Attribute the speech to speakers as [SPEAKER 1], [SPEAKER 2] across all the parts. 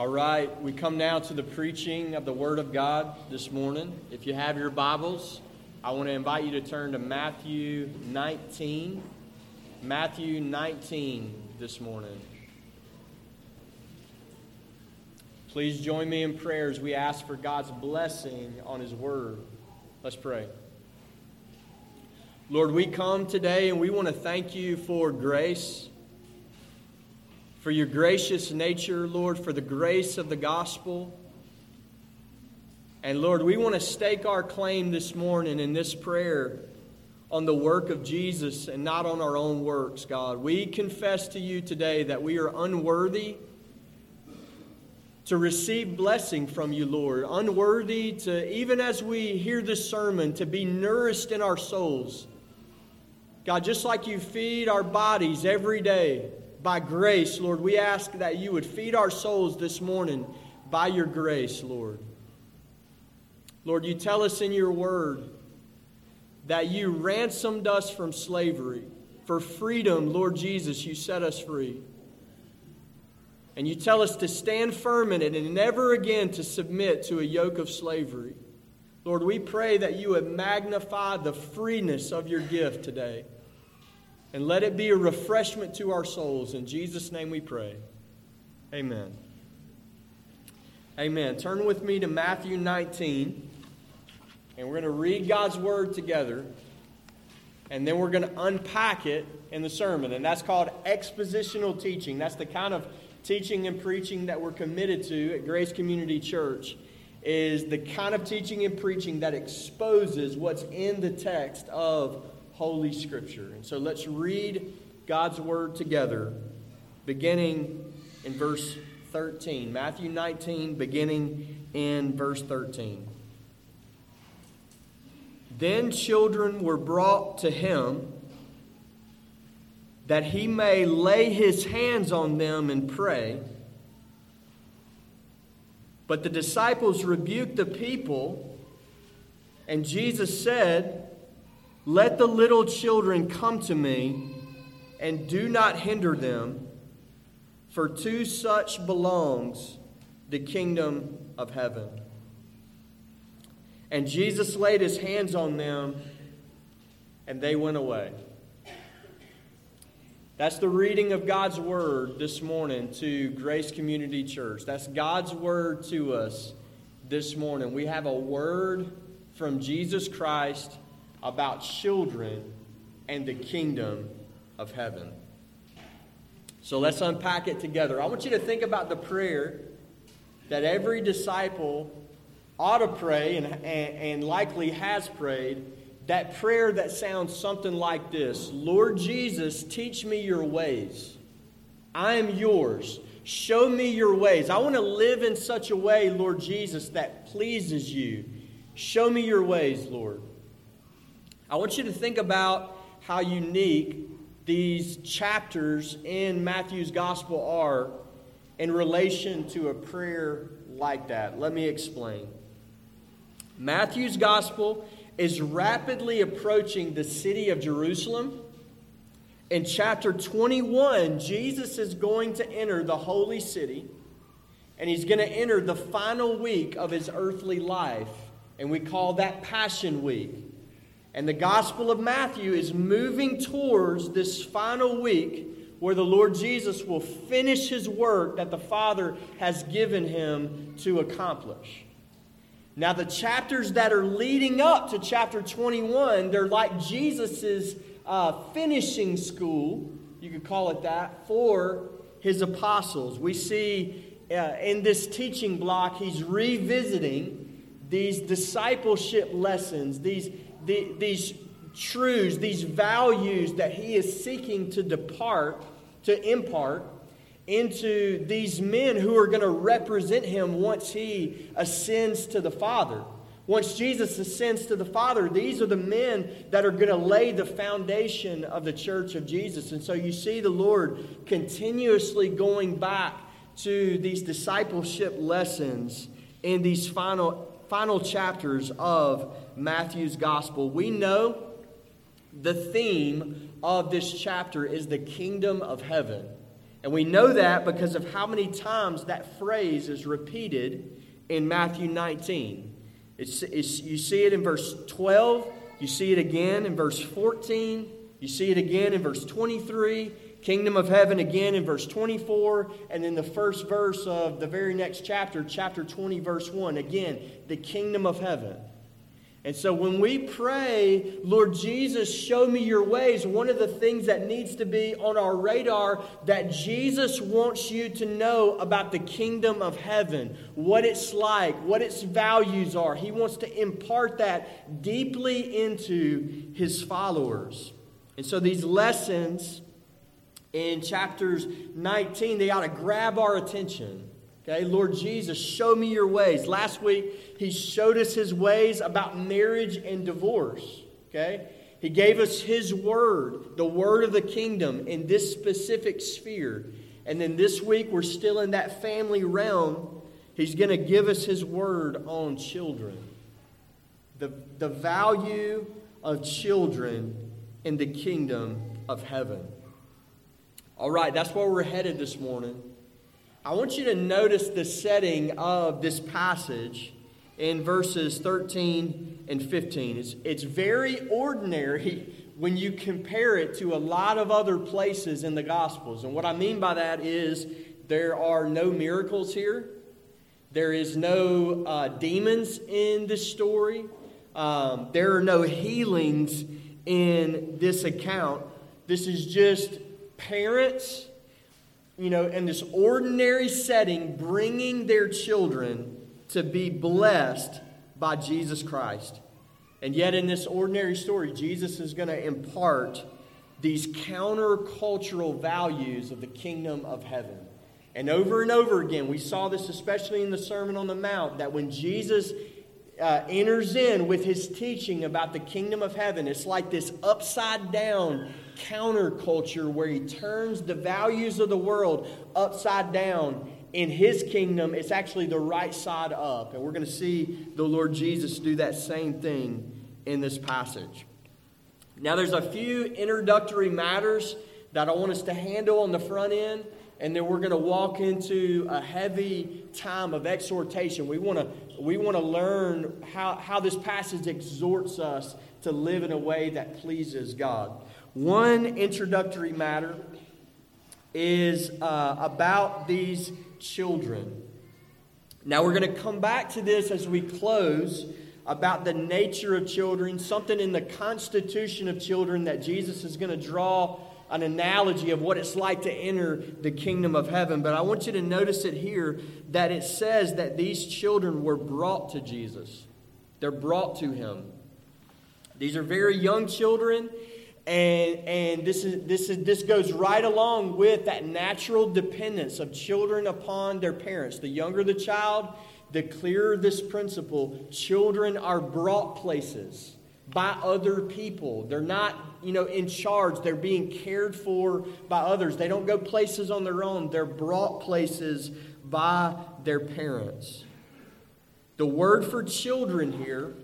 [SPEAKER 1] All right, we come now to the preaching of the Word of God this morning. If you have your Bibles, I want to invite you to turn to Matthew 19. Matthew 19 this morning. Please join me in prayers. we ask for God's blessing on His Word. Let's pray. Lord, we come today and we want to thank you for grace for your gracious nature, Lord, for the grace of the gospel. And Lord, we want to stake our claim this morning in this prayer on the work of Jesus and not on our own works, God. We confess to you today that we are unworthy to receive blessing from you, Lord. Unworthy to, even as we hear this sermon, to be nourished in our souls. God, just like you feed our bodies every day by grace, Lord, we ask that you would feed our souls this morning by your grace, Lord. Lord, you tell us in your word that you ransomed us from slavery. For freedom, Lord Jesus, you set us free. And you tell us to stand firm in it and never again to submit to a yoke of slavery. Lord, we pray that you would magnify the freeness of your gift today. And let it be a refreshment to our souls. In Jesus' name we pray. Amen. Amen. Turn with me to Matthew 19. And we're going to read God's word together. And then we're going to unpack it in the sermon. And that's called expositional teaching. That's the kind of teaching and preaching that we're committed to at Grace Community Church is the kind of teaching and preaching that exposes what's in the text of Holy Scripture. And so let's read God's Word together, beginning in verse 13. Matthew 19, beginning in verse 13. Then children were brought to him that he may lay his hands on them and pray. But the disciples rebuked the people, and Jesus said, let the little children come to me, and do not hinder them, for to such belongs the kingdom of heaven. And Jesus laid his hands on them, and they went away. That's the reading of God's word this morning to Grace Community Church. That's God's word to us this morning. We have a word from Jesus Christ about children and the kingdom of heaven. So let's unpack it together. I want you to think about the prayer that every disciple ought to pray and, and, and, likely has prayed. That prayer that sounds something like this Lord Jesus, teach me your ways. I am yours. Show me your ways. I want to live in such a way, Lord Jesus, that pleases you. Show me your ways, Lord. I want you to think about how unique these chapters in Matthew's gospel are in relation to a prayer like that. Let me explain. Matthew's gospel is rapidly approaching the city of Jerusalem. In chapter 21, Jesus is going to enter the holy city, and he's going to enter the final week of his earthly life, and we call that Passion Week. And the Gospel of Matthew is moving towards this final week where the Lord Jesus will finish his work that the Father has given him to accomplish. Now, the chapters that are leading up to chapter 21, they're like Jesus' uh, finishing school, you could call it that, for his apostles. We see uh, in this teaching block, he's revisiting these discipleship lessons, these the, these truths, these values that he is seeking to depart, to impart into these men who are going to represent him once he ascends to the Father. Once Jesus ascends to the Father, these are the men that are going to lay the foundation of the church of Jesus. And so you see the Lord continuously going back to these discipleship lessons in these final, final chapters of Matthew's gospel, we know the theme of this chapter is the kingdom of heaven. And we know that because of how many times that phrase is repeated in Matthew 19. It's, it's, you see it in verse 12, you see it again in verse 14, you see it again in verse 23, kingdom of heaven again in verse 24, and then the first verse of the very next chapter, chapter 20, verse 1, again, the kingdom of heaven. And so when we pray, Lord Jesus, show me your ways, one of the things that needs to be on our radar that Jesus wants you to know about the kingdom of heaven, what it's like, what its values are. He wants to impart that deeply into his followers. And so these lessons in chapters 19, they ought to grab our attention. Okay, Lord Jesus, show me your ways. Last week, he showed us his ways about marriage and divorce. Okay, he gave us his word, the word of the kingdom in this specific sphere. And then this week, we're still in that family realm. He's going to give us his word on children. The, the value of children in the kingdom of heaven. All right, that's where we're headed this morning. I want you to notice the setting of this passage in verses 13 and 15. It's, it's very ordinary when you compare it to a lot of other places in the Gospels. And what I mean by that is there are no miracles here, there is no uh, demons in this story, um, there are no healings in this account. This is just parents, you know, in this ordinary setting, bringing their children to be blessed by Jesus Christ. And yet, in this ordinary story, Jesus is going to impart these countercultural values of the kingdom of heaven. And over and over again, we saw this especially in the Sermon on the Mount, that when Jesus uh, enters in with his teaching about the kingdom of heaven, it's like this upside down counterculture where he turns the values of the world upside down. In his kingdom, it's actually the right side up. And we're going to see the Lord Jesus do that same thing in this passage. Now, there's a few introductory matters that I want us to handle on the front end and then we're going to walk into a heavy time of exhortation. We want to we want to learn how, how this passage exhorts us to live in a way that pleases God. One introductory matter is uh, about these children. Now, we're going to come back to this as we close about the nature of children, something in the constitution of children that Jesus is going to draw an analogy of what it's like to enter the kingdom of heaven. But I want you to notice it here that it says that these children were brought to Jesus. They're brought to him. These are very young children, and, and this, is, this, is, this goes right along with that natural dependence of children upon their parents. The younger the child, the clearer this principle. Children are brought places by other people. They're not, you know, in charge. They're being cared for by others. They don't go places on their own. They're brought places by their parents. The word for children here,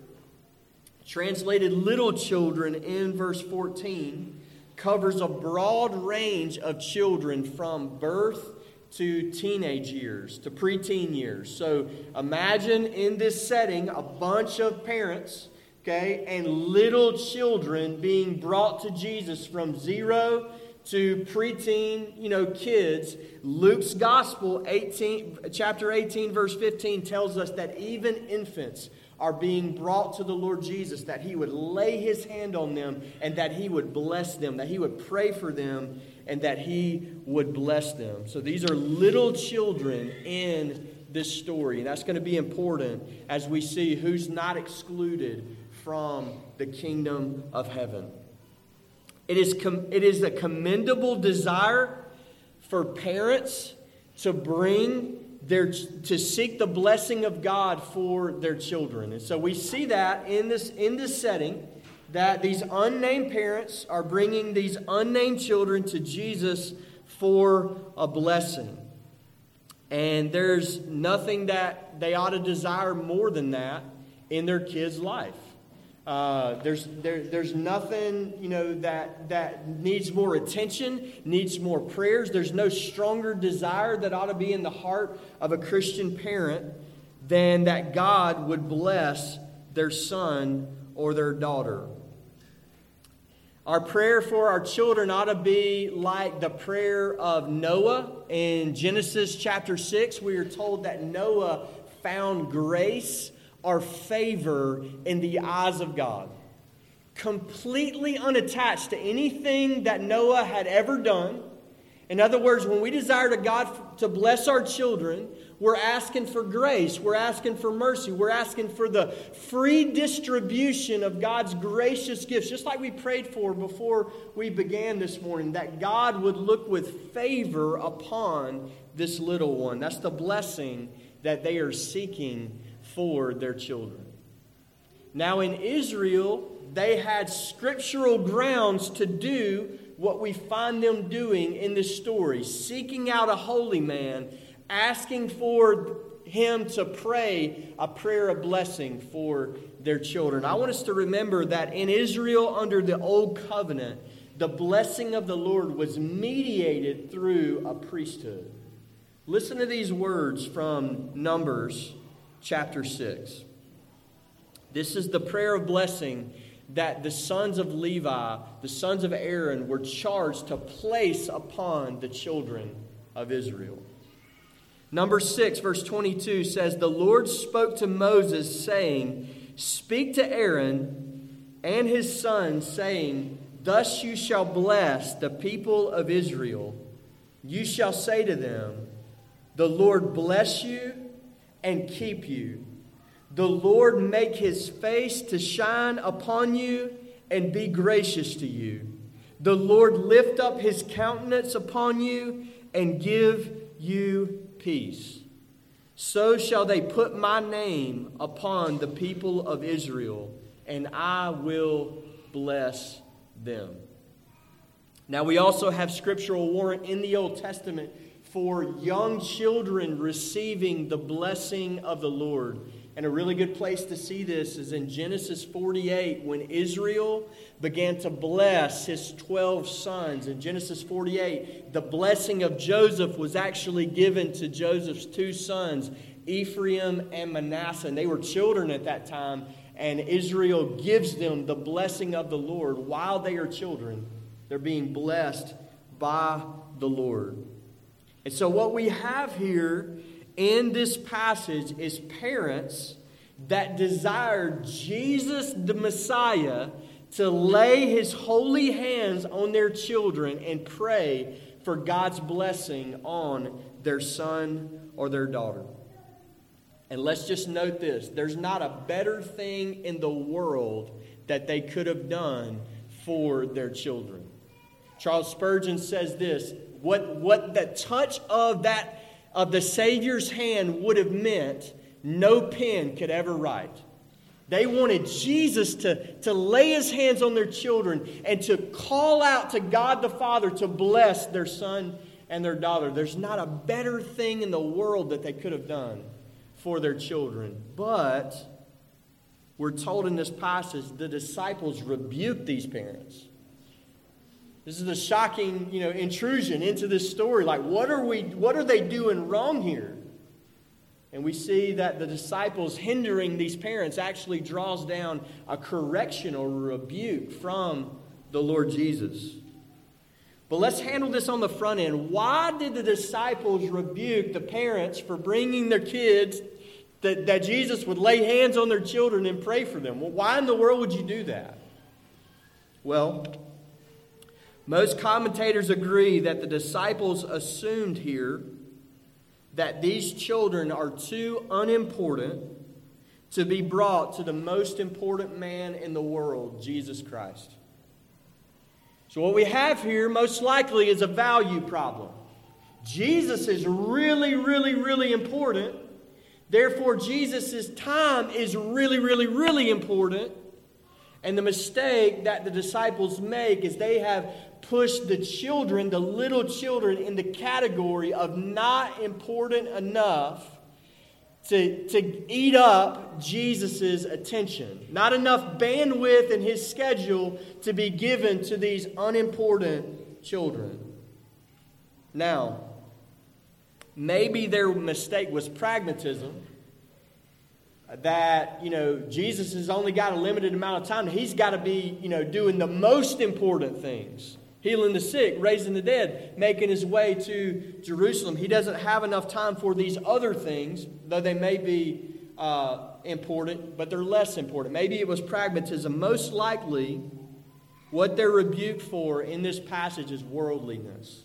[SPEAKER 1] translated little children in verse 14, covers a broad range of children from birth to teenage years, to preteen years. So imagine in this setting a bunch of parents okay, and little children being brought to Jesus from zero to preteen, you know, kids. Luke's gospel 18 chapter 18 verse 15 tells us that even infants are being brought to the Lord Jesus that he would lay his hand on them and that he would bless them, that he would pray for them and that he would bless them. So these are little children in this story. And that's going to be important as we see who's not excluded from the kingdom of heaven. It is, com- it is a commendable desire for parents to bring their, to seek the blessing of God for their children. And so we see that in this, in this setting that these unnamed parents are bringing these unnamed children to Jesus for a blessing. And there's nothing that they ought to desire more than that in their kid's life. Uh, there's, there, there's nothing, you know, that, that needs more attention, needs more prayers. There's no stronger desire that ought to be in the heart of a Christian parent than that God would bless their son or their daughter. Our prayer for our children ought to be like the prayer of Noah in Genesis chapter 6. We are told that Noah found grace or favor in the eyes of God. Completely unattached to anything that Noah had ever done. In other words, when we desire to God to bless our children, we're asking for grace. We're asking for mercy. We're asking for the free distribution of God's gracious gifts, just like we prayed for before we began this morning, that God would look with favor upon this little one. That's the blessing that they are seeking for their children. Now, in Israel, they had scriptural grounds to do what we find them doing in this story seeking out a holy man, asking for him to pray a prayer of blessing for their children. I want us to remember that in Israel, under the Old Covenant, the blessing of the Lord was mediated through a priesthood. Listen to these words from Numbers chapter 6. This is the prayer of blessing that the sons of Levi, the sons of Aaron, were charged to place upon the children of Israel. Number 6, verse 22 says, The Lord spoke to Moses, saying, Speak to Aaron and his sons, saying, Thus you shall bless the people of Israel. You shall say to them, The Lord bless you and keep you. The Lord make his face to shine upon you and be gracious to you. The Lord lift up his countenance upon you and give you peace. So shall they put my name upon the people of Israel, and I will bless them. Now, we also have scriptural warrant in the Old Testament for young children receiving the blessing of the Lord. And a really good place to see this is in Genesis 48 when Israel began to bless his 12 sons. In Genesis 48, the blessing of Joseph was actually given to Joseph's two sons, Ephraim and Manasseh. And they were children at that time, and Israel gives them the blessing of the Lord while they are children. They're being blessed by the Lord. And so, what we have here in this passage is parents that desire Jesus the Messiah to lay his holy hands on their children and pray for God's blessing on their son or their daughter. And let's just note this there's not a better thing in the world that they could have done for their children. Charles Spurgeon says this what, what the touch of that of the Savior's hand would have meant, no pen could ever write. They wanted Jesus to, to lay his hands on their children and to call out to God the Father to bless their son and their daughter. There's not a better thing in the world that they could have done for their children. But we're told in this passage the disciples rebuked these parents. This is a shocking, you know, intrusion into this story. Like, what are we what are they doing wrong here? And we see that the disciples hindering these parents actually draws down a correction or rebuke from the Lord Jesus. But let's handle this on the front end. Why did the disciples rebuke the parents for bringing their kids that, that Jesus would lay hands on their children and pray for them? Well, why in the world would you do that? Well, most commentators agree that the disciples assumed here that these children are too unimportant to be brought to the most important man in the world, Jesus Christ. So, what we have here most likely is a value problem. Jesus is really, really, really important. Therefore, Jesus' time is really, really, really important. And the mistake that the disciples make is they have push the children, the little children, in the category of not important enough to, to eat up Jesus' attention. Not enough bandwidth in his schedule to be given to these unimportant children. Now, maybe their mistake was pragmatism. That, you know, Jesus has only got a limited amount of time. He's got to be, you know, doing the most important things healing the sick, raising the dead, making his way to Jerusalem. He doesn't have enough time for these other things, though they may be uh, important, but they're less important. Maybe it was pragmatism. Most likely, what they're rebuked for in this passage is worldliness.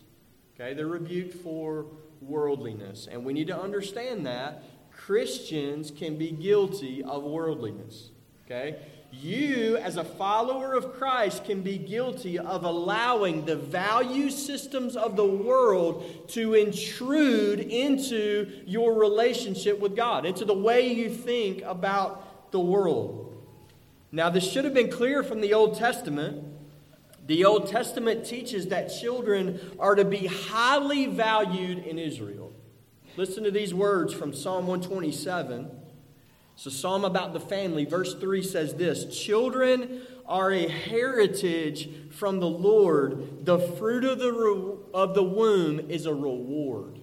[SPEAKER 1] Okay, they're rebuked for worldliness. And we need to understand that Christians can be guilty of worldliness. Okay? You, as a follower of Christ, can be guilty of allowing the value systems of the world to intrude into your relationship with God, into the way you think about the world. Now, this should have been clear from the Old Testament. The Old Testament teaches that children are to be highly valued in Israel. Listen to these words from Psalm 127. It's a psalm about the family. Verse 3 says this Children are a heritage from the Lord, the fruit of the, re- of the womb is a reward.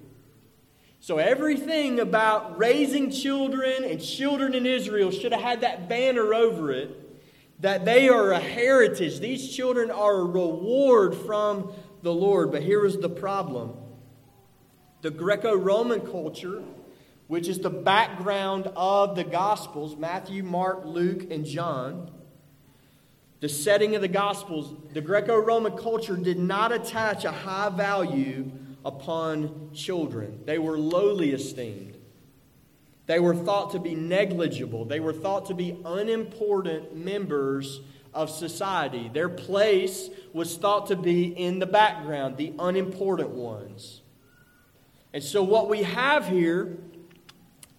[SPEAKER 1] So, everything about raising children and children in Israel should have had that banner over it that they are a heritage. These children are a reward from the Lord. But here is the problem the Greco Roman culture which is the background of the Gospels Matthew, Mark, Luke, and John. The setting of the Gospels, the Greco Roman culture did not attach a high value upon children, they were lowly esteemed. They were thought to be negligible. They were thought to be unimportant members of society. Their place was thought to be in the background, the unimportant ones. And so, what we have here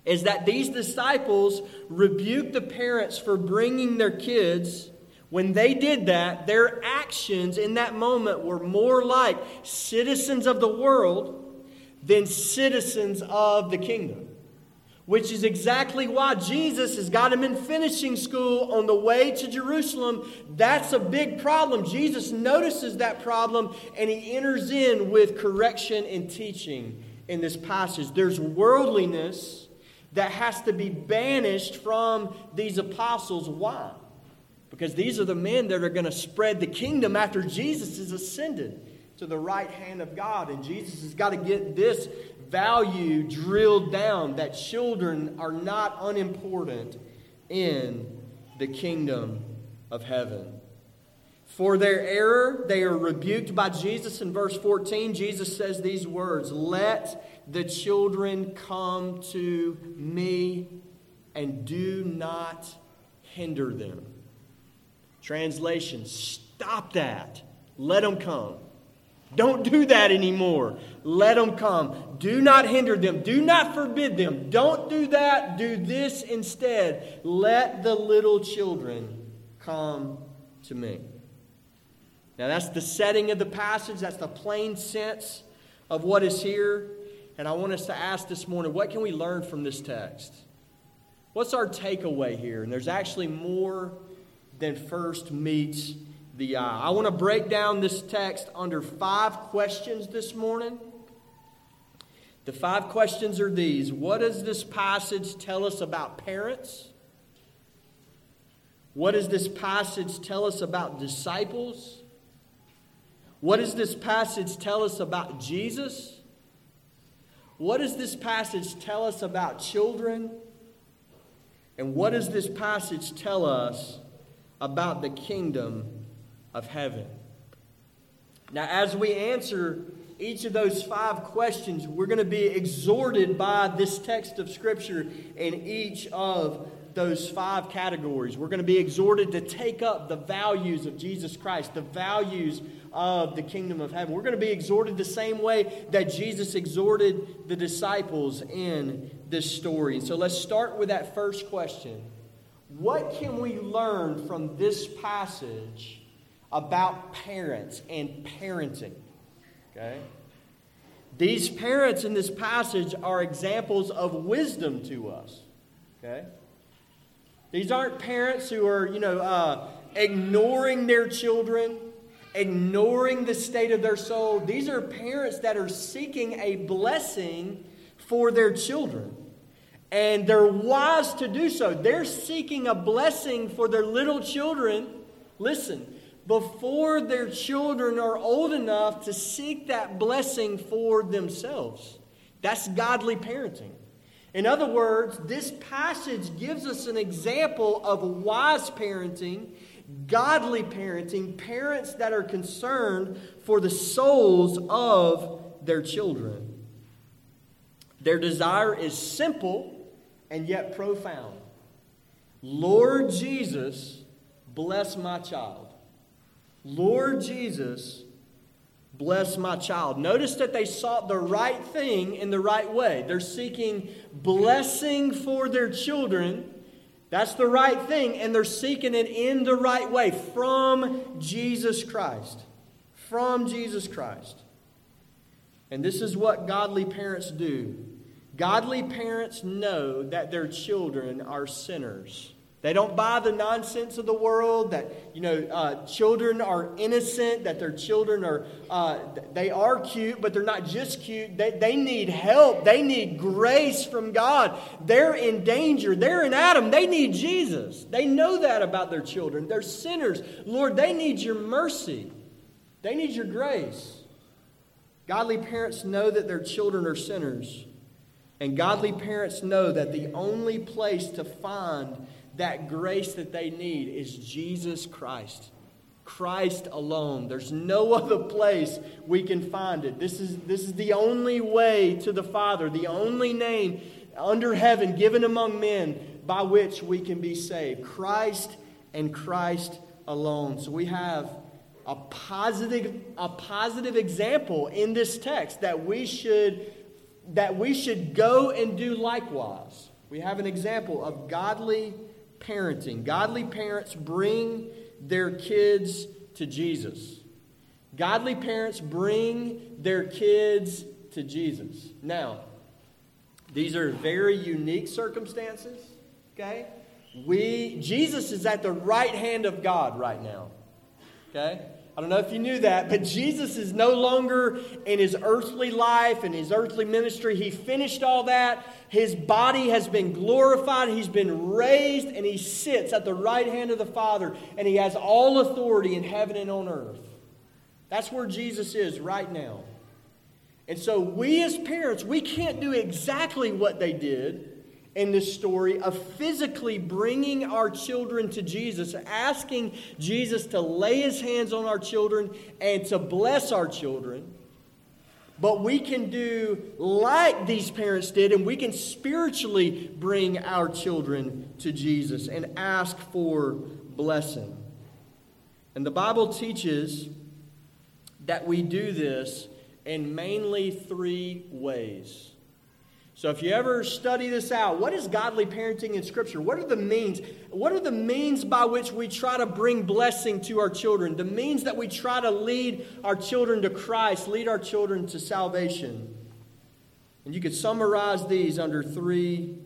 [SPEAKER 1] is that these disciples rebuked the parents for bringing their kids. When they did that, their actions in that moment were more like citizens of the world than citizens of the kingdom. Which is exactly why Jesus has got him in finishing school on the way to Jerusalem. That's a big problem. Jesus notices that problem and he enters in with correction and teaching in this passage. There's worldliness that has to be banished from these apostles. Why? Because these are the men that are going to spread the kingdom after Jesus is ascended to the right hand of God. And Jesus has got to get this value drilled down that children are not unimportant in the kingdom of heaven. For their error, they are rebuked by Jesus in verse 14. Jesus says these words Let the children come to me and do not hinder them. Translation Stop that. Let them come. Don't do that anymore. Let them come. Do not hinder them. Do not forbid them. Don't do that. Do this instead. Let the little children come to me. Now, that's the setting of the passage. That's the plain sense of what is here. And I want us to ask this morning what can we learn from this text? What's our takeaway here? And there's actually more than first meets the eye. I want to break down this text under five questions this morning. The five questions are these What does this passage tell us about parents? What does this passage tell us about disciples? What does this passage tell us about Jesus? What does this passage tell us about children? And what does this passage tell us about the kingdom of heaven? Now, as we answer each of those five questions, we're going to be exhorted by this text of Scripture in each of those five categories. We're going to be exhorted to take up the values of Jesus Christ, the values of the kingdom of heaven. We're going to be exhorted the same way that Jesus exhorted the disciples in this story. So let's start with that first question What can we learn from this passage about parents and parenting? Okay? These parents in this passage are examples of wisdom to us. Okay? These aren't parents who are, you know, uh, ignoring their children, ignoring the state of their soul. These are parents that are seeking a blessing for their children. And they're wise to do so. They're seeking a blessing for their little children. Listen, before their children are old enough to seek that blessing for themselves. That's godly parenting. In other words, this passage gives us an example of wise parenting, godly parenting, parents that are concerned for the souls of their children. Their desire is simple and yet profound. Lord Jesus, bless my child. Lord Jesus, bless my child. Notice that they sought the right thing in the right way. They're seeking blessing for their children. That's the right thing, and they're seeking it in the right way from Jesus Christ. From Jesus Christ. And this is what godly parents do. Godly parents know that their children are sinners. They don't buy the nonsense of the world that, you know, uh, children are innocent, that their children are, uh, they are cute, but they're not just cute. They, they need help. They need grace from God. They're in danger. They're in Adam. They need Jesus. They know that about their children. They're sinners. Lord, they need your mercy. They need your grace. Godly parents know that their children are sinners. And godly parents know that the only place to find that grace that they need is Jesus Christ. Christ alone. There's no other place we can find it. This is, this is the only way to the Father, the only name under heaven given among men by which we can be saved. Christ and Christ alone. So we have a positive, a positive example in this text that we should that we should go and do likewise. We have an example of godly parenting. Godly parents bring their kids to Jesus. Godly parents bring their kids to Jesus. Now, these are very unique circumstances, okay? We Jesus is at the right hand of God right now. Okay? I don't know if you knew that, but Jesus is no longer in his earthly life and his earthly ministry. He finished all that. His body has been glorified. He's been raised, and he sits at the right hand of the Father, and he has all authority in heaven and on earth. That's where Jesus is right now. And so, we as parents, we can't do exactly what they did in this story of physically bringing our children to Jesus, asking Jesus to lay his hands on our children and to bless our children. But we can do like these parents did, and we can spiritually bring our children to Jesus and ask for blessing. And the Bible teaches that we do this in mainly three ways. So if you ever study this out, what is godly parenting in Scripture? What are the means? What are the means by which we try to bring blessing to our children? The means that we try to lead our children to Christ, lead our children to salvation. And you could summarize these under three,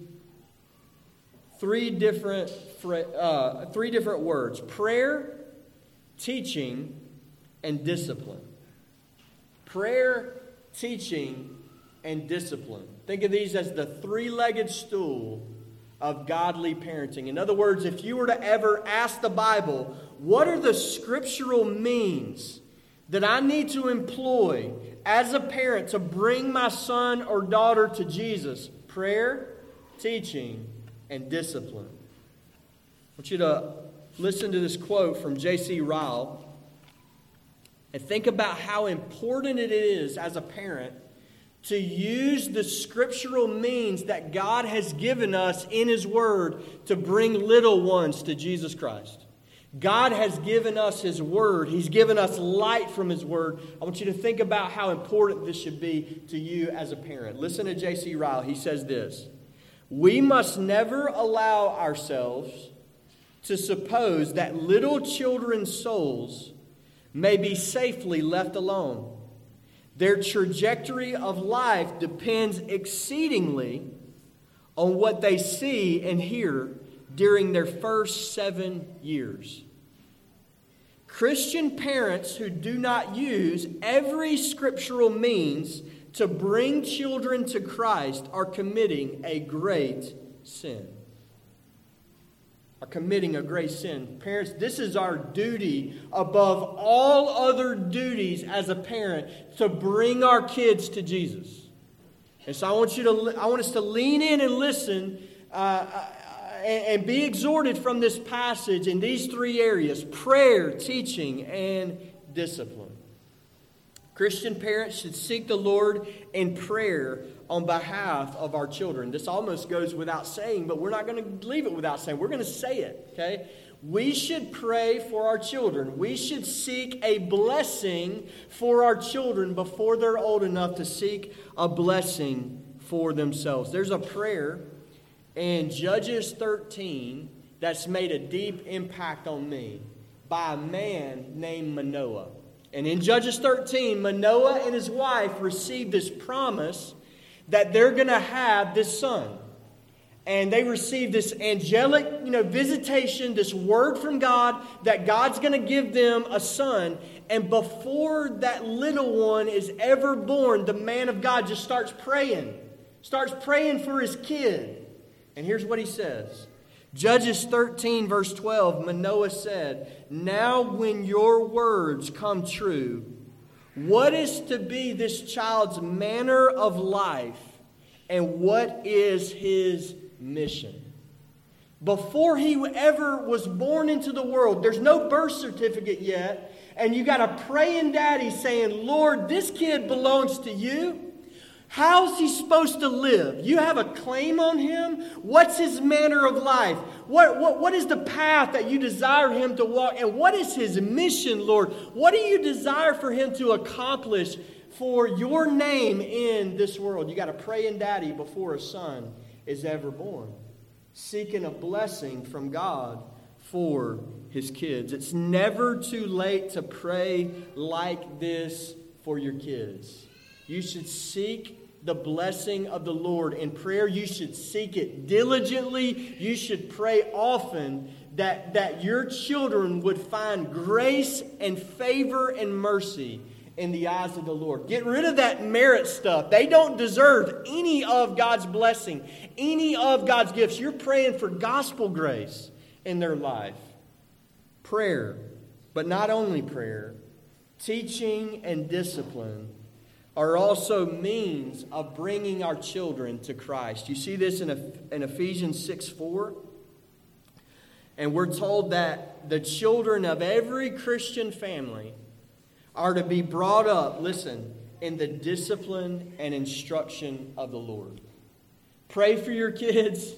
[SPEAKER 1] three different, uh, three different words: prayer, teaching, and discipline. Prayer, teaching, and discipline. Think of these as the three legged stool of godly parenting. In other words, if you were to ever ask the Bible, what are the scriptural means that I need to employ as a parent to bring my son or daughter to Jesus? Prayer, teaching, and discipline. I want you to listen to this quote from J.C. Ryle and think about how important it is as a parent to use the scriptural means that God has given us in His Word to bring little ones to Jesus Christ. God has given us His Word. He's given us light from His Word. I want you to think about how important this should be to you as a parent. Listen to J.C. Ryle. He says this We must never allow ourselves to suppose that little children's souls may be safely left alone Their trajectory of life depends exceedingly on what they see and hear during their first seven years. Christian parents who do not use every scriptural means to bring children to Christ are committing a great sin. Are committing a great sin. Parents, this is our duty above all other duties as a parent to bring our kids to Jesus. And so I want you to I want us to lean in and listen uh, and, and be exhorted from this passage in these three areas prayer, teaching, and discipline. Christian parents should seek the Lord in prayer on behalf of our children. This almost goes without saying, but we're not going to leave it without saying. We're going to say it, okay? We should pray for our children. We should seek a blessing for our children before they're old enough to seek a blessing for themselves. There's a prayer in Judges 13 that's made a deep impact on me by a man named Manoah. And in Judges 13, Manoah and his wife received this promise that they're going to have this son. And they receive this angelic, you know, visitation, this word from God that God's going to give them a son. And before that little one is ever born, the man of God just starts praying, starts praying for his kid. And here's what he says Judges 13, verse 12 Manoah said, Now when your words come true, what is to be this child's manner of life, and what is his mission? Before he ever was born into the world, there's no birth certificate yet, and you got a praying daddy saying, Lord, this kid belongs to you. How's he supposed to live? You have a claim on him? What's his manner of life? What, what, what is the path that you desire him to walk? And what is his mission, Lord? What do you desire for him to accomplish for your name in this world? You got to pray in daddy before a son is ever born, seeking a blessing from God for his kids. It's never too late to pray like this for your kids. You should seek the blessing of the Lord in prayer. You should seek it diligently. You should pray often that, that your children would find grace and favor and mercy in the eyes of the Lord. Get rid of that merit stuff. They don't deserve any of God's blessing, any of God's gifts. You're praying for gospel grace in their life. Prayer, but not only prayer, teaching and discipline are also means of bringing our children to Christ. You see this in, in Ephesians 6 4. And we're told that the children of every Christian family are to be brought up, listen, in the discipline and instruction of the Lord. Pray for your kids,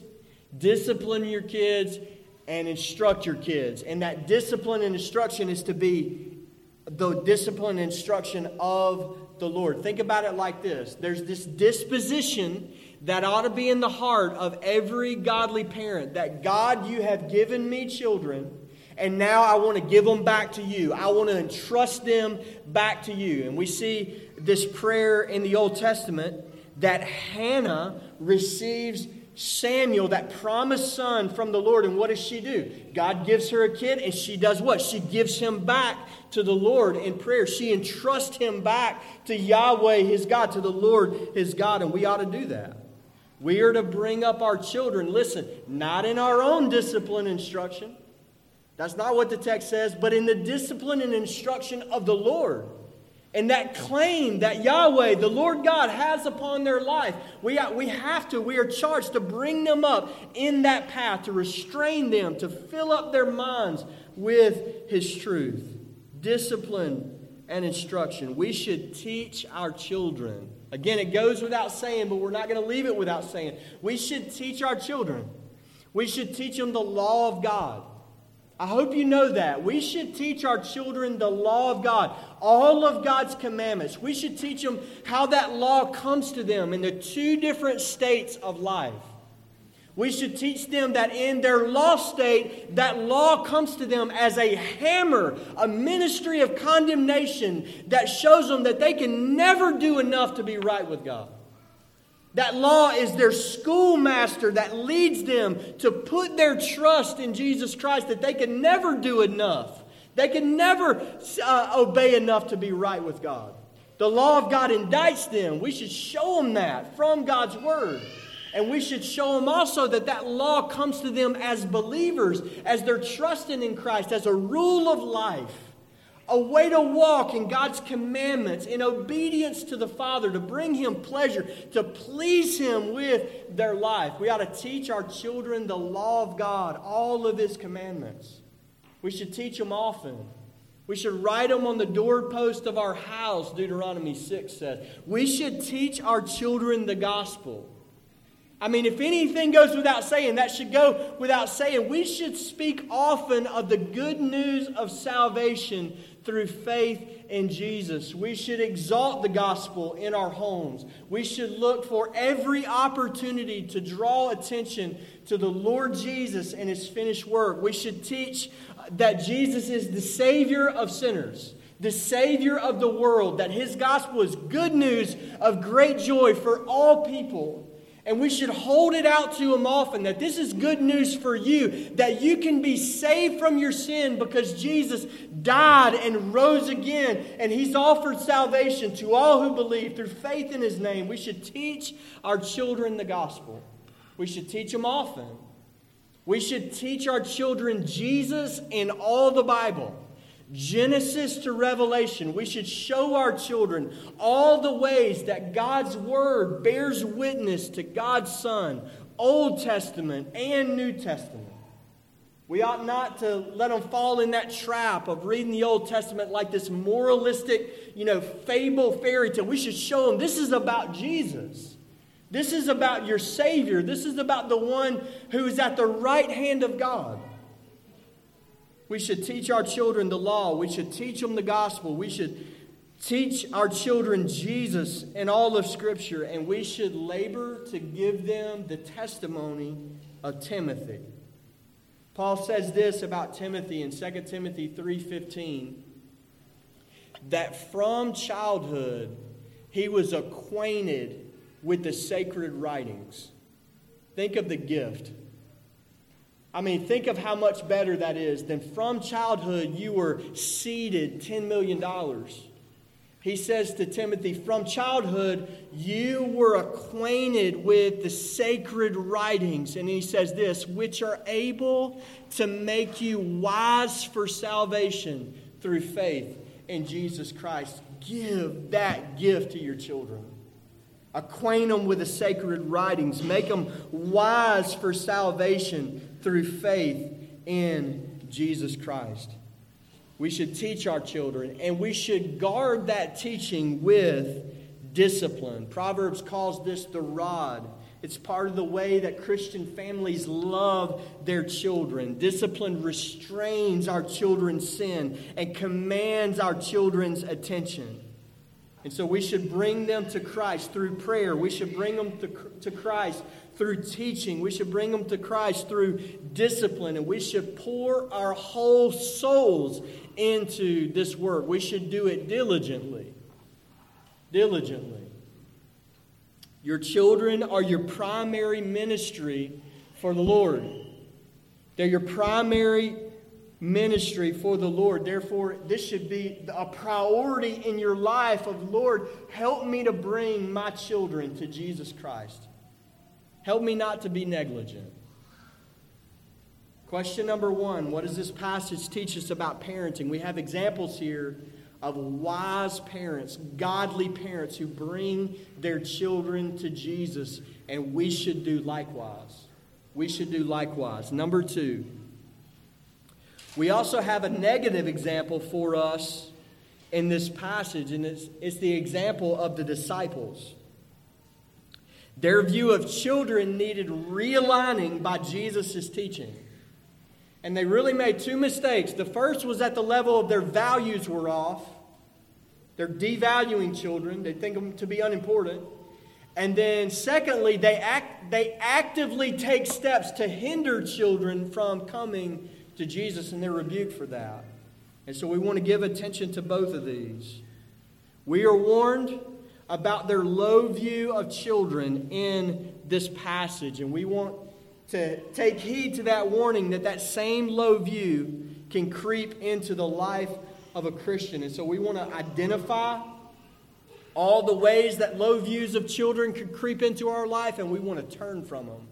[SPEAKER 1] discipline your kids, and instruct your kids. And that discipline and instruction is to be the discipline and instruction of the Lord. Think about it like this there's this disposition that ought to be in the heart of every godly parent that God, you have given me children, and now I want to give them back to you. I want to entrust them back to you. And we see this prayer in the Old Testament that Hannah receives Samuel, that promised son from the Lord. And what does she do? God gives her a kid, and she does what? She gives him back to the Lord in prayer. She entrusts him back to Yahweh, his God, to the Lord, his God. And we ought to do that. We are to bring up our children, listen, not in our own discipline instruction. That's not what the text says, but in the discipline and instruction of the Lord and that claim that Yahweh, the Lord God, has upon their life. We, we have to, we are charged to bring them up in that path, to restrain them, to fill up their minds with His truth, discipline, and instruction. We should teach our children. Again, it goes without saying, but we're not going to leave it without saying. We should teach our children. We should teach them the law of God. I hope you know that. We should teach our children the law of God, all of God's commandments. We should teach them how that law comes to them in the two different states of life. We should teach them that in their lost state, that law comes to them as a hammer, a ministry of condemnation that shows them that they can never do enough to be right with God. That law is their schoolmaster that leads them to put their trust in Jesus Christ, that they can never do enough. They can never uh, obey enough to be right with God. The law of God indicts them. We should show them that from God's Word. And we should show them also that that law comes to them as believers, as they're trusting in Christ, as a rule of life, a way to walk in God's commandments, in obedience to the Father, to bring Him pleasure, to please Him with their life. We ought to teach our children the law of God, all of His commandments. We should teach them often. We should write them on the doorpost of our house, Deuteronomy 6 says. We should teach our children the gospel. I mean, if anything goes without saying, that should go without saying. We should speak often of the good news of salvation through faith in Jesus. We should exalt the gospel in our homes. We should look for every opportunity to draw attention to the Lord Jesus and his finished work. We should teach that Jesus is the Savior of sinners the Savior of the world, that His gospel is good news of great joy for all people. And we should hold it out to them often that this is good news for you, that you can be saved from your sin because Jesus died and rose again, and He's offered salvation to all who believe through faith in His name. We should teach our children the gospel. We should teach them often. We should teach our children Jesus in all the Bible. Genesis to Revelation, we should show our children all the ways that God's Word bears witness to God's Son, Old Testament and New Testament. We ought not to let them fall in that trap of reading the Old Testament like this moralistic, you know, fable fairy tale. We should show them this is about Jesus. This is about your Savior. This is about the one who is at the right hand of God. We should teach our children the law. We should teach them the gospel. We should teach our children Jesus and all of Scripture. And we should labor to give them the testimony of Timothy. Paul says this about Timothy in 2 Timothy 3:15 that from childhood he was acquainted with the sacred writings. Think of the gift I mean, think of how much better that is than from childhood you were seeded $10 million. He says to Timothy, from childhood you were acquainted with the sacred writings. And he says this, which are able to make you wise for salvation through faith in Jesus Christ. Give that gift to your children. Acquaint them with the sacred writings. Make them wise for salvation through faith in Jesus Christ. We should teach our children, and we should guard that teaching with discipline. Proverbs calls this the rod. It's part of the way that Christian families love their children. Discipline restrains our children's sin and commands our children's attention. And so we should bring them to Christ through prayer. We should bring them to, to Christ through teaching. We should bring them to Christ through discipline. And we should pour our whole souls into this work. We should do it diligently. Diligently. Your children are your primary ministry for the Lord. They're your primary ministry for the Lord. Therefore, this should be a priority in your life of Lord, help me to bring my children to Jesus Christ. Help me not to be negligent. Question number one What does this passage teach us about parenting? We have examples here of wise parents, godly parents who bring their children to Jesus, and we should do likewise. We should do likewise. Number two, we also have a negative example for us in this passage, and it's, it's the example of the disciples. Their view of children needed realigning by Jesus' teaching. And they really made two mistakes. The first was that the level of their values were off. They're devaluing children, they think them to be unimportant. And then, secondly, they, act, they actively take steps to hinder children from coming to Jesus, and they're rebuked for that. And so we want to give attention to both of these. We are warned about their low view of children in this passage, and we want to take heed to that warning that that same low view can creep into the life of a Christian. And so we want to identify all the ways that low views of children could creep into our life, and we want to turn from them.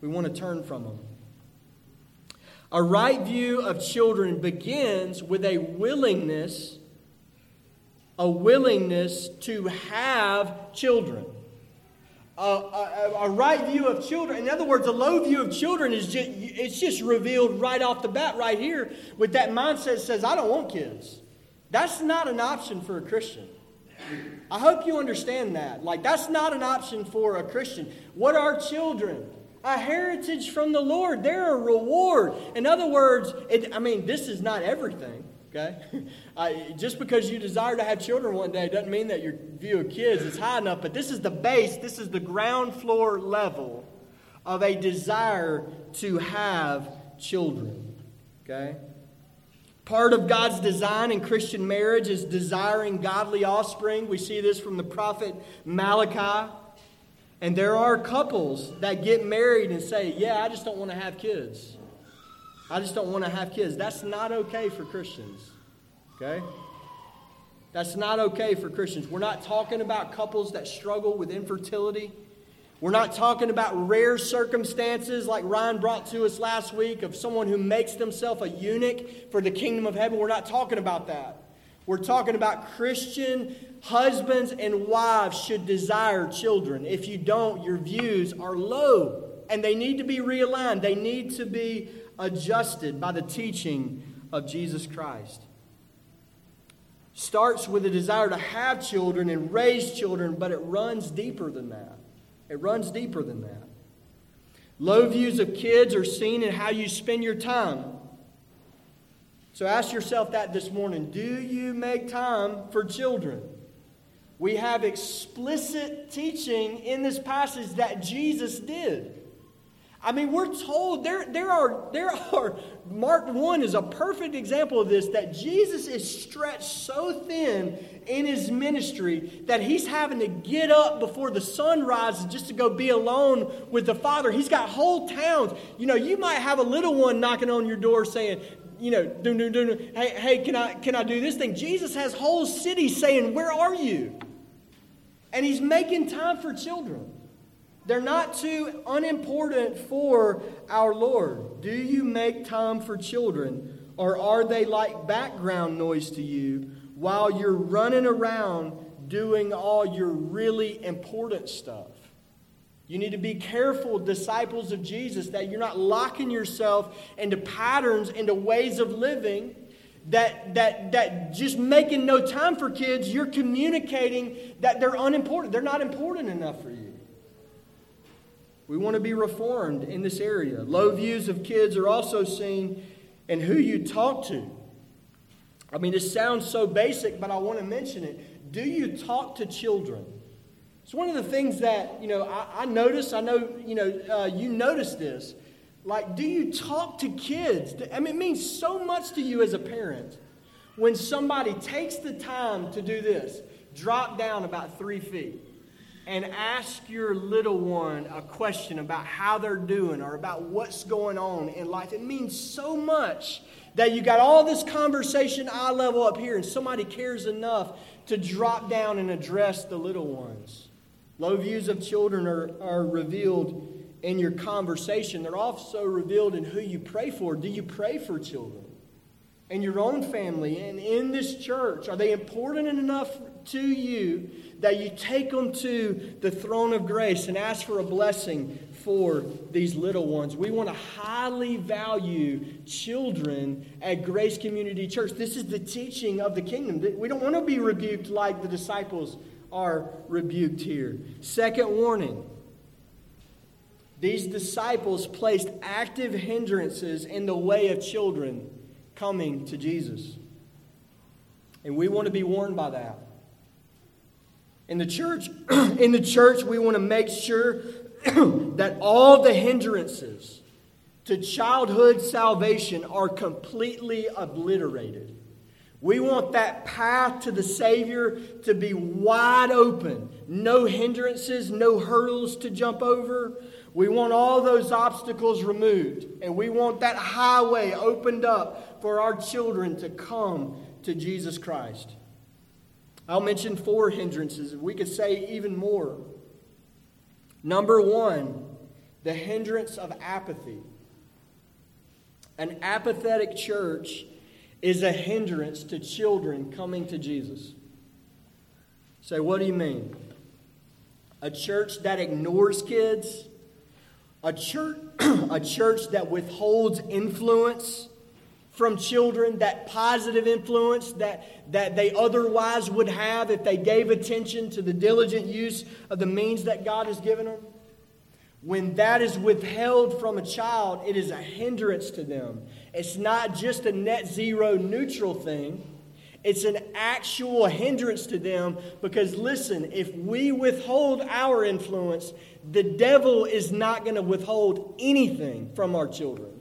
[SPEAKER 1] We want to turn from them. A right view of children begins with a willingness, a willingness to have children. A, a, a, right view of children. In other words, a low view of children is just, it's just revealed right off the bat, right here, with that mindset that says, I don't want kids. That's not an option for a Christian. I hope you understand that. Like, that's not an option for a Christian. What are children? A heritage from the Lord. They're a reward. In other words, it, I mean, this is not everything, okay? just because you desire to have children one day doesn't mean that your view of kids is high enough, but this is the base, this is the ground floor level of a desire to have children, okay? Part of God's design in Christian marriage is desiring godly offspring. We see this from the prophet Malachi. And there are couples that get married and say, Yeah, I just don't want to have kids. I just don't want to have kids. That's not okay for Christians. Okay? That's not okay for Christians. We're not talking about couples that struggle with infertility. We're not talking about rare circumstances like Ryan brought to us last week of someone who makes themselves a eunuch for the kingdom of heaven. We're not talking about that. We're talking about Christian husbands and wives should desire children. If you don't, your views are low and they need to be realigned. They need to be adjusted by the teaching of Jesus Christ. Starts with a desire to have children and raise children, but it runs deeper than that. It runs deeper than that. Low views of kids are seen in how you spend your time. So ask yourself that this morning. Do you make time for children? We have explicit teaching in this passage that Jesus did. I mean, we're told there, there, are, there are, Mark 1 is a perfect example of this, that Jesus is stretched so thin in his ministry that he's having to get up before the sun rises just to go be alone with the Father. He's got whole towns. You know, you might have a little one knocking on your door saying, you know, do, do, do, hey, hey, can I, can I do this thing? Jesus has whole cities saying, Where are you? And he's making time for children. They're not too unimportant for our Lord. Do you make time for children, or are they like background noise to you while you're running around doing all your really important stuff? You need to be careful, disciples of Jesus, that you're not locking yourself into patterns, into ways of living that, that, that just making no time for kids, you're communicating that they're unimportant. They're not important enough for you. We want to be reformed in this area. Low views of kids are also seen in who you talk to. I mean, this sounds so basic, but I want to mention it. Do you talk to children? It's one of the things that, you know, I, I notice. I know, you know, uh, you notice this. Like, do you talk to kids? I mean, it means so much to you as a parent when somebody takes the time to do this drop down about three feet and ask your little one a question about how they're doing or about what's going on in life. It means so much that you got all this conversation eye level up here and somebody cares enough to drop down and address the little ones. Low views of children are, are revealed in your conversation. They're also revealed in who you pray for. Do you pray for children? In your own family and in this church? Are they important enough to you that you take them to the throne of grace and ask for a blessing for these little ones. We want to highly value children at Grace Community Church. This is the teaching of the kingdom. We don't want to be rebuked like the disciples are rebuked here. Second warning these disciples placed active hindrances in the way of children coming to Jesus. And we want to be warned by that. In the church, in the church, we want to make sure that all the hindrances to childhood salvation are completely obliterated. We want that path to the Savior to be wide open. No hindrances, no hurdles to jump over. We want all those obstacles removed. And we want that highway opened up for our children to come to Jesus Christ. I'll mention four hindrances. We could say even more. Number one, the hindrance of apathy. An apathetic church is a hindrance to children coming to Jesus. Say, what do you mean? A church that ignores kids, a church, a church that withholds influence from children, that positive influence that, that they otherwise would have if they gave attention to the diligent use of the means that God has given them. When that is withheld from a child, it is a hindrance to them. It's not just a net zero neutral thing, it's an actual hindrance to them because, listen, if we withhold our influence, the devil is not going to withhold anything from our children.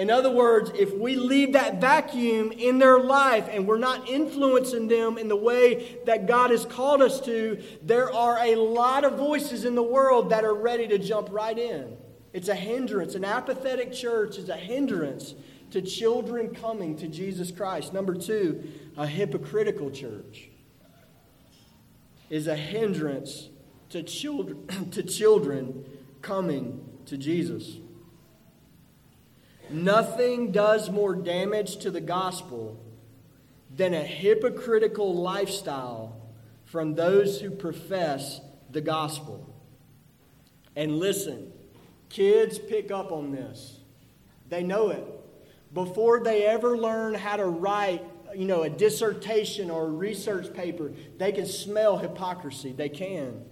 [SPEAKER 1] In other words, if we leave that vacuum in their life and we're not influencing them in the way that God has called us to, there are a lot of voices in the world that are ready to jump right in. It's a hindrance. An apathetic church is a hindrance to children coming to Jesus Christ. Number two, a hypocritical church is a hindrance to children, to children coming to Jesus. Nothing does more damage to the gospel than a hypocritical lifestyle from those who profess the gospel. And listen, kids pick up on this. They know it. Before they ever learn how to write, you know, a dissertation or a research paper, they can smell hypocrisy. They can.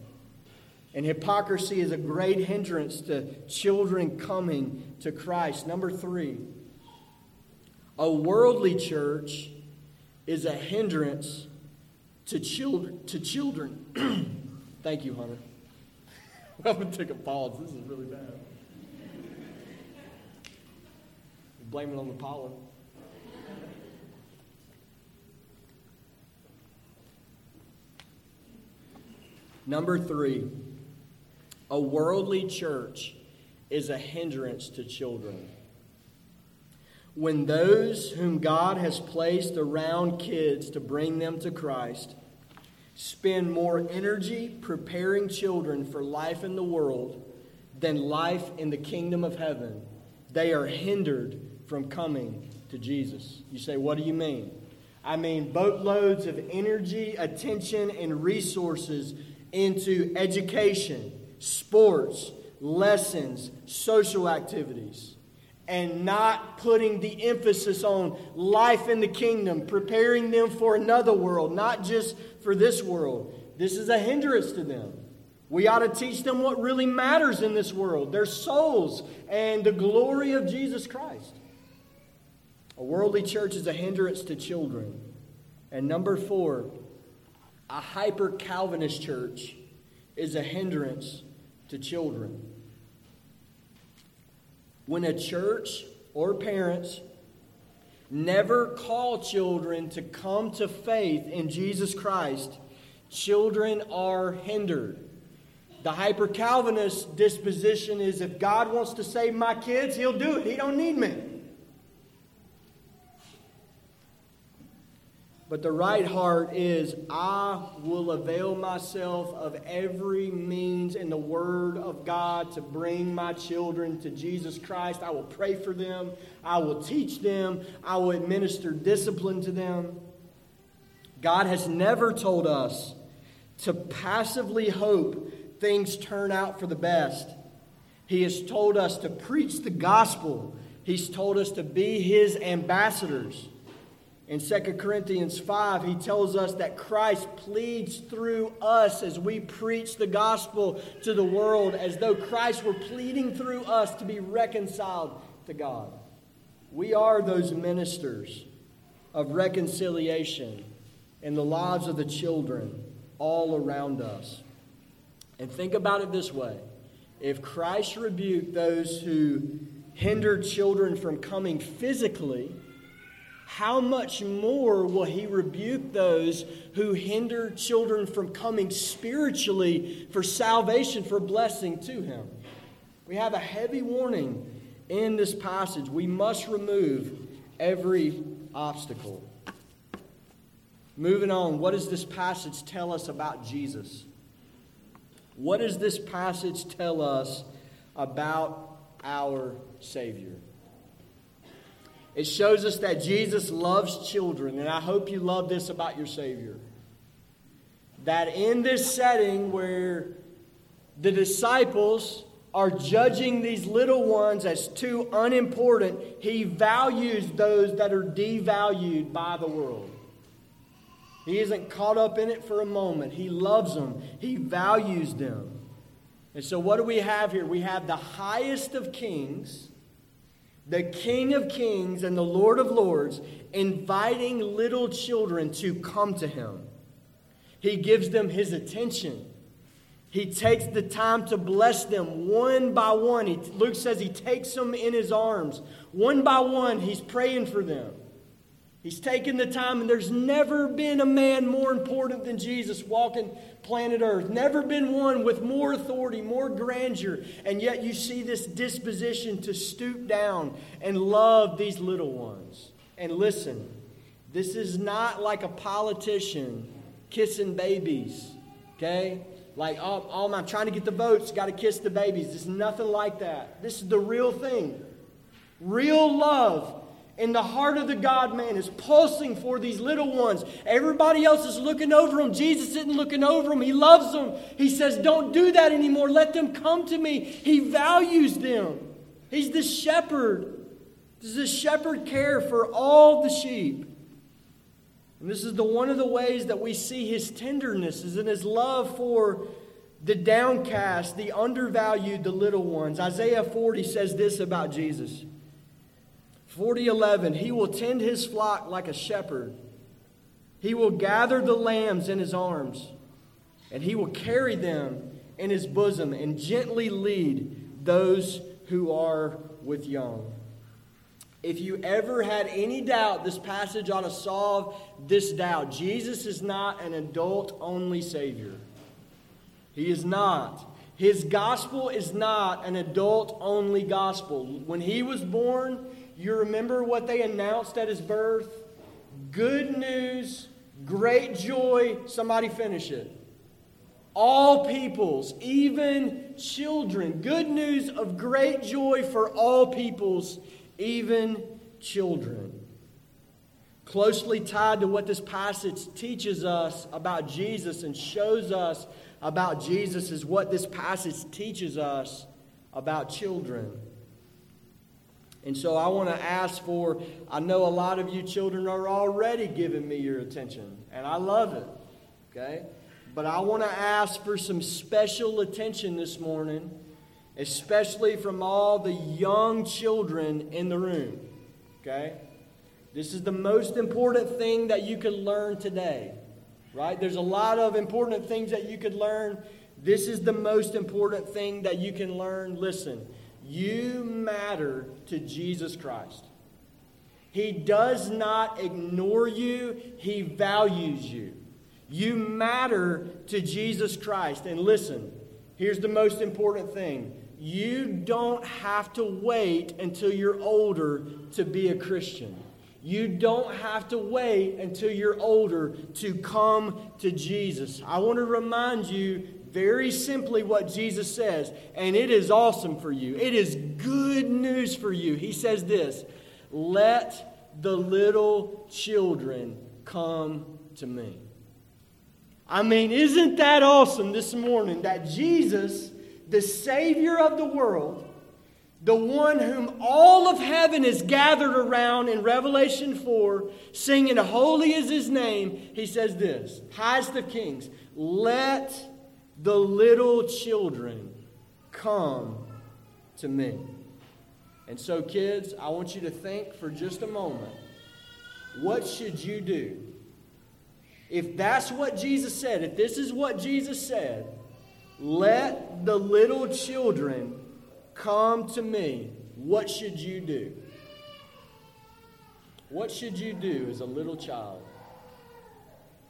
[SPEAKER 1] And hypocrisy is a great hindrance to children coming to Christ. Number three, a worldly church is a hindrance to children. To children. Thank you, Hunter. I'm going to take a pause. This is really bad. Blame it on the pollen. Number three. A worldly church is a hindrance to children. When those whom God has placed around kids to bring them to Christ spend more energy preparing children for life in the world than life in the kingdom of heaven, they are hindered from coming to Jesus. You say, What do you mean? I mean, boatloads of energy, attention, and resources into education sports, lessons, social activities, and not putting the emphasis on life in the kingdom, preparing them for another world, not just for this world. This is a hindrance to them. We ought to teach them what really matters in this world their souls and the glory of Jesus Christ. A worldly church is a hindrance to children. And number four, a hyper Calvinist church is a hindrance to children. When a church or parents never call children to come to faith in Jesus Christ, children are hindered. The hyper Calvinist disposition is if God wants to save my kids, he'll do it. He don't need me. But the right heart is, I will avail myself of every means in the Word of God to bring my children to Jesus Christ. I will pray for them. I will teach them. I will administer discipline to them. God has never told us to passively hope things turn out for the best. He has told us to preach the gospel, He's told us to be His ambassadors. In 2 Corinthians 5, he tells us that Christ pleads through us as we preach the gospel to the world, as though Christ were pleading through us to be reconciled to God. We are those ministers of reconciliation in the lives of the children all around us. And think about it this way if Christ rebuked those who hindered children from coming physically, how much more will he rebuke those who hinder children from coming spiritually for salvation, for blessing to him? We have a heavy warning in this passage. We must remove every obstacle. Moving on, what does this passage tell us about Jesus? What does this passage tell us about our Savior? It shows us that Jesus loves children, and I hope you love this about your Savior. That in this setting where the disciples are judging these little ones as too unimportant, he values those that are devalued by the world. He isn't caught up in it for a moment. He loves them, He values them. And so, what do we have here? We have the highest of kings, the King of kings, and the Lord of lords inviting little children to come to Him. He gives them His attention. He takes the time to bless them one by one. He, Luke says he takes them in his arms. One by one, he's praying for them. He's taken the time, and there's never been a man more important than Jesus walking planet Earth. Never been one with more authority, more grandeur, and yet you see this disposition to stoop down and love these little ones. And listen, this is not like a politician kissing babies, okay? Like, oh, oh I'm trying to get the votes, got to kiss the babies. It's nothing like that. This is the real thing. Real love in the heart of the God man is pulsing for these little ones. Everybody else is looking over them. Jesus isn't looking over them. He loves them. He says, Don't do that anymore. Let them come to me. He values them. He's the shepherd. Does the shepherd care for all the sheep? And this is the one of the ways that we see his tenderness is in his love for the downcast, the undervalued, the little ones. Isaiah 40 says this about Jesus. 40:11 He will tend his flock like a shepherd. He will gather the lambs in his arms, and he will carry them in his bosom and gently lead those who are with young. If you ever had any doubt, this passage ought to solve this doubt. Jesus is not an adult only Savior. He is not. His gospel is not an adult only gospel. When he was born, you remember what they announced at his birth? Good news, great joy. Somebody finish it. All peoples, even children. Good news of great joy for all peoples, even children. Closely tied to what this passage teaches us about Jesus and shows us about Jesus is what this passage teaches us about children. And so I want to ask for, I know a lot of you children are already giving me your attention, and I love it, okay? But I want to ask for some special attention this morning, especially from all the young children in the room, okay? This is the most important thing that you could learn today, right? There's a lot of important things that you could learn. This is the most important thing that you can learn. Listen. You matter to Jesus Christ. He does not ignore you, He values you. You matter to Jesus Christ. And listen, here's the most important thing you don't have to wait until you're older to be a Christian. You don't have to wait until you're older to come to Jesus. I want to remind you very simply what Jesus says, and it is awesome for you. It is good news for you. He says this Let the little children come to me. I mean, isn't that awesome this morning that Jesus, the Savior of the world, the one whom all of heaven is gathered around in Revelation 4, singing, Holy is His name, He says this Highest of kings, let the little children, come to me. And so, kids, I want you to think for just a moment what should you do? if that's what Jesus said, if this is what Jesus said, let the little children come to me, what should you do? What should you do as a little child?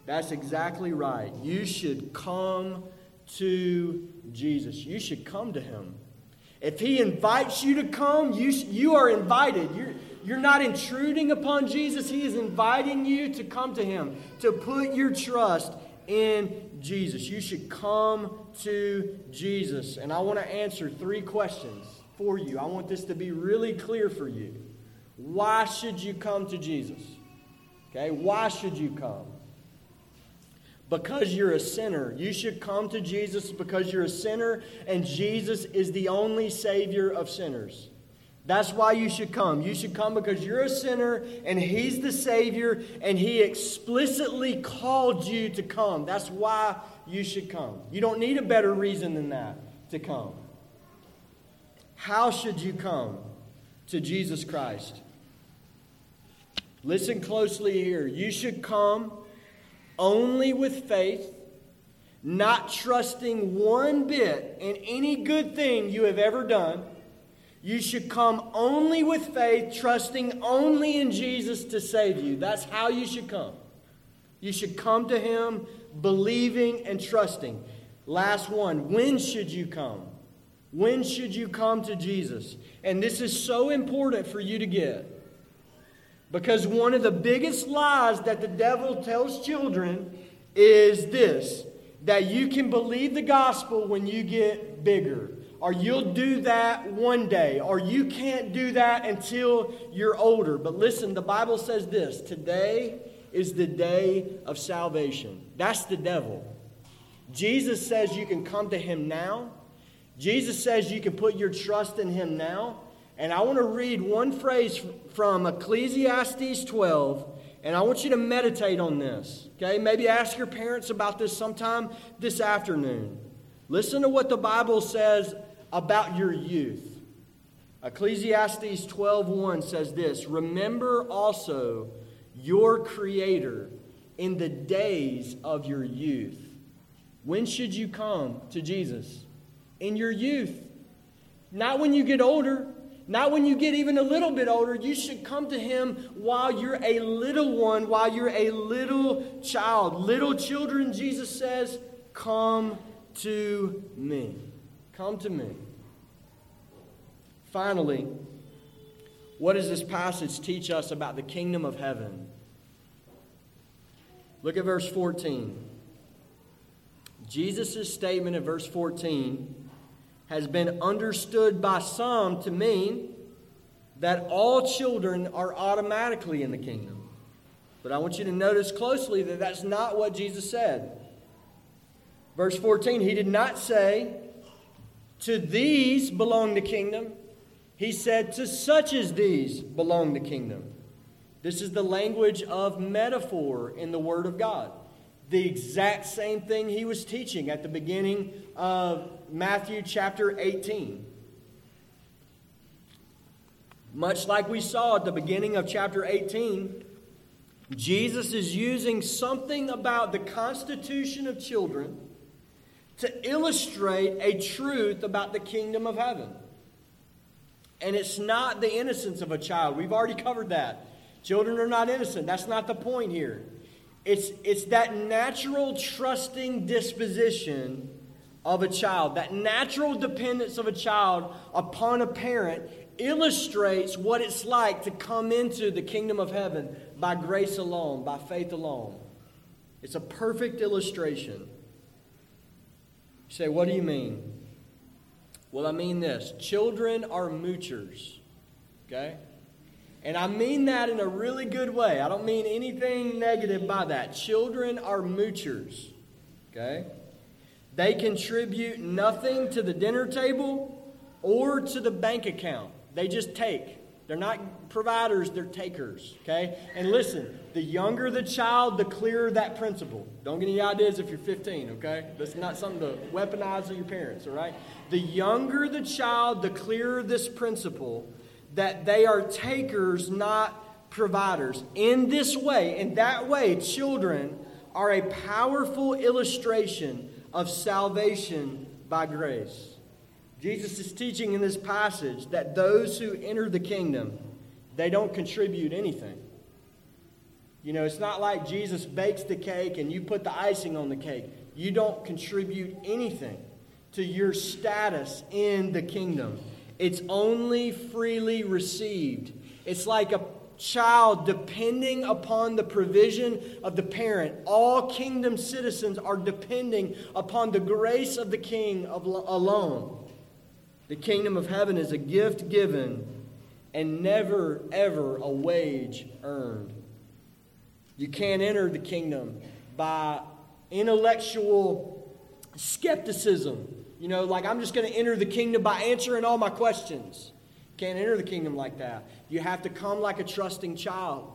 [SPEAKER 1] That's exactly right. You should come to Jesus. You should come to him. If he invites you to come, you, you are invited. You're, you're not intruding upon Jesus. He is inviting you to come to him, to put your trust in Jesus. You should come to Jesus. And I want to answer three questions for you. I want this to be really clear for you. Why should you come to Jesus? Okay, why should you come? Because you're a sinner. You should come to Jesus because you're a sinner, and Jesus is the only Savior of sinners. That's why you should come. You should come because you're a sinner and He's the Savior and He explicitly called you to come. That's why you should come. You don't need a better reason than that to come. How should you come to Jesus Christ? Listen closely here. You should come only with faith, not trusting one bit in any good thing you have ever done you should come only with faith, trusting only in Jesus to save you. That's how you should come. You should come to Him believing and trusting. Last one when should you come? When should you come to Jesus? And this is so important for you to get. Because one of the biggest lies that the devil tells children is this that you can believe the gospel when you get bigger or you'll do that one day, or you can't do that until you're older. But listen, the Bible says this today is the day of salvation. That's the devil. Jesus says you can come to him now. Jesus says you can put your trust in him now. And I want to read one phrase from Ecclesiastes 12, and I want you to meditate on this. Okay? Maybe ask your parents about this sometime this afternoon. Listen to what the Bible says about your youth. Ecclesiastes 12:1 says this, "Remember also your creator in the days of your youth." When should you come to Jesus? In your youth. Not when you get older, not when you get even a little bit older. You should come to him while you're a little one, while you're a little child. Little children, Jesus says, come to me. Come to me. Finally, what does this passage teach us about the kingdom of heaven? Look at verse 14. Jesus' statement in verse 14 has been understood by some to mean that all children are automatically in the kingdom. But I want you to notice closely that that's not what Jesus said. Verse 14, he did not say, To these belong the kingdom. He said, To such as these belong the kingdom. This is the language of metaphor in the Word of God. The exact same thing he was teaching at the beginning of Matthew chapter 18. Much like we saw at the beginning of chapter 18, Jesus is using something about the constitution of children to illustrate a truth about the kingdom of heaven. And it's not the innocence of a child. We've already covered that. Children are not innocent. That's not the point here. It's, it's that natural trusting disposition of a child, that natural dependence of a child upon a parent illustrates what it's like to come into the kingdom of heaven by grace alone, by faith alone. It's a perfect illustration. You say, what do you mean? Well, I mean this children are moochers, okay? And I mean that in a really good way. I don't mean anything negative by that. Children are moochers, okay? They contribute nothing to the dinner table or to the bank account, they just take. They're not providers, they're takers, okay? And listen, the younger the child, the clearer that principle. Don't get any ideas if you're 15, okay? That's not something to weaponize on your parents, all right? The younger the child, the clearer this principle that they are takers, not providers. In this way, in that way, children are a powerful illustration of salvation by grace. Jesus is teaching in this passage that those who enter the kingdom, they don't contribute anything. You know, it's not like Jesus bakes the cake and you put the icing on the cake. You don't contribute anything to your status in the kingdom. It's only freely received. It's like a child depending upon the provision of the parent. All kingdom citizens are depending upon the grace of the king alone. The kingdom of heaven is a gift given and never, ever a wage earned. You can't enter the kingdom by intellectual skepticism. You know, like I'm just going to enter the kingdom by answering all my questions. Can't enter the kingdom like that. You have to come like a trusting child.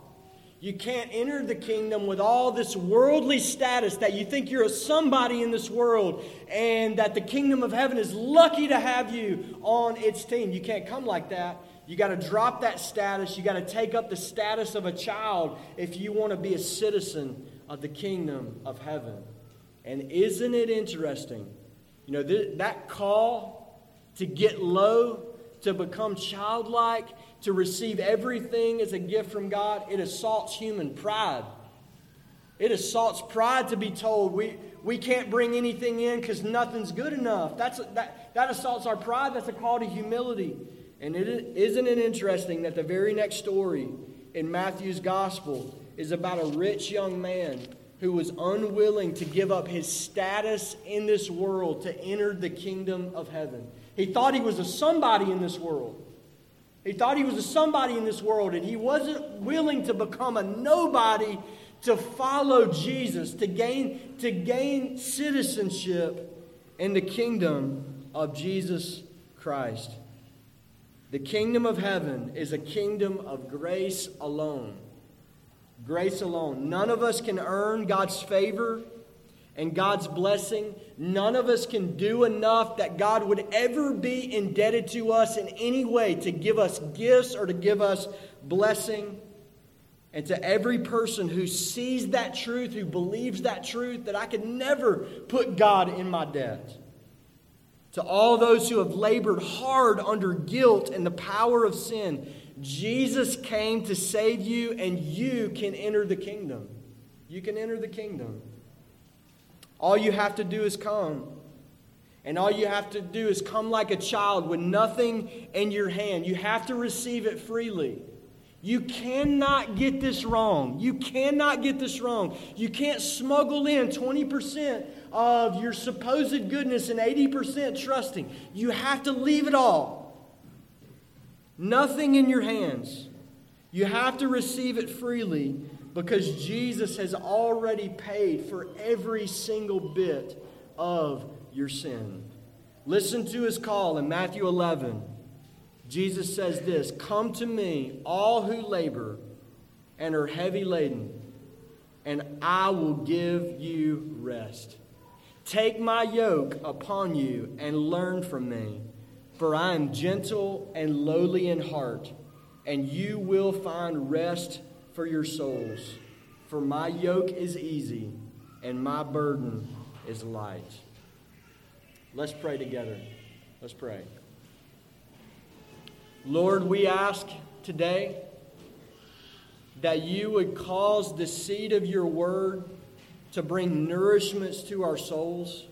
[SPEAKER 1] You can't enter the kingdom with all this worldly status that you think you're a somebody in this world and that the kingdom of heaven is lucky to have you on its team. You can't come like that. You got to drop that status. You got to take up the status of a child if you want to be a citizen of the kingdom of heaven. And isn't it interesting? You know, th- that call to get low, to become childlike, to receive everything as a gift from God, it assaults human pride. It assaults pride to be told we, we can't bring anything in because nothing's good enough. That's, that, that assaults our pride. That's a call to humility. And it, isn't it interesting that the very next story in Matthew's gospel is about a rich young man who was unwilling to give up his status in this world to enter the kingdom of heaven. He thought he was a somebody in this world. He thought he was a somebody in this world, and he wasn't willing to become a nobody to follow Jesus, to gain, to gain citizenship in the kingdom of Jesus Christ. The kingdom of heaven is a kingdom of grace alone. Grace alone. None of us can earn God's favor and God's blessing. None of us can do enough that God would ever be indebted to us in any way to give us gifts or to give us blessing. And to every person who sees that truth, who believes that truth, that I could never put God in my debt. To all those who have labored hard under guilt and the power of sin, Jesus came to save you, and you can enter the kingdom. You can enter the kingdom. All you have to do is come. And all you have to do is come like a child with nothing in your hand. You have to receive it freely. You cannot get this wrong. You cannot get this wrong. You can't smuggle in 20% of your supposed goodness and 80% trusting. You have to leave it all. Nothing in your hands. You have to receive it freely because Jesus has already paid for every single bit of your sin. Listen to his call in Matthew 11. Jesus says this Come to me, all who labor and are heavy laden, and I will give you rest. Take my yoke upon you and learn from me, for I am gentle and lowly in heart, and you will find rest for your souls. For my yoke is easy and my burden is light. Let's pray together. Let's pray. Lord, we ask today that you would cause the seed of your word to bring nourishments to our souls.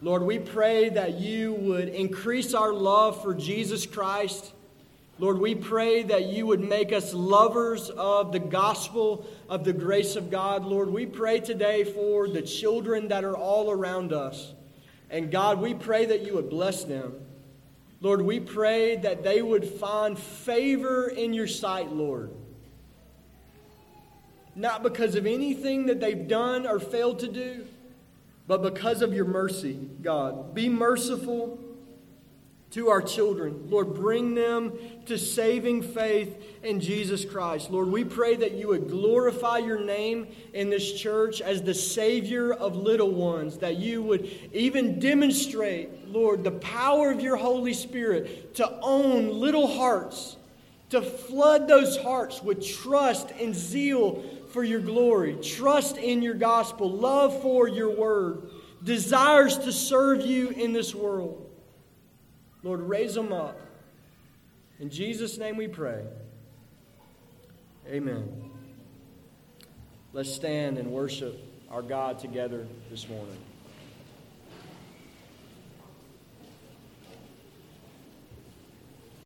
[SPEAKER 1] Lord, we pray that you would increase our love for Jesus Christ Lord, we pray that you would make us lovers of the gospel of the grace of God. Lord, we pray today for the children that are all around us. And God, we pray that you would bless them. Lord, we pray that they would find favor in your sight, Lord. Not because of anything that they've done or failed to do, but because of your mercy, God. Be merciful to our children. Lord, bring them to saving faith in Jesus Christ. Lord, we pray that you would glorify your name in this church as the Savior of little ones, that you would even demonstrate, Lord, the power of your Holy Spirit to own little hearts to flood those hearts with trust and zeal for your glory, trust in your gospel, love for your word, desires to serve you in this world. Lord, raise them up. In Jesus' name we pray. Amen. Let's stand and worship our God together this morning.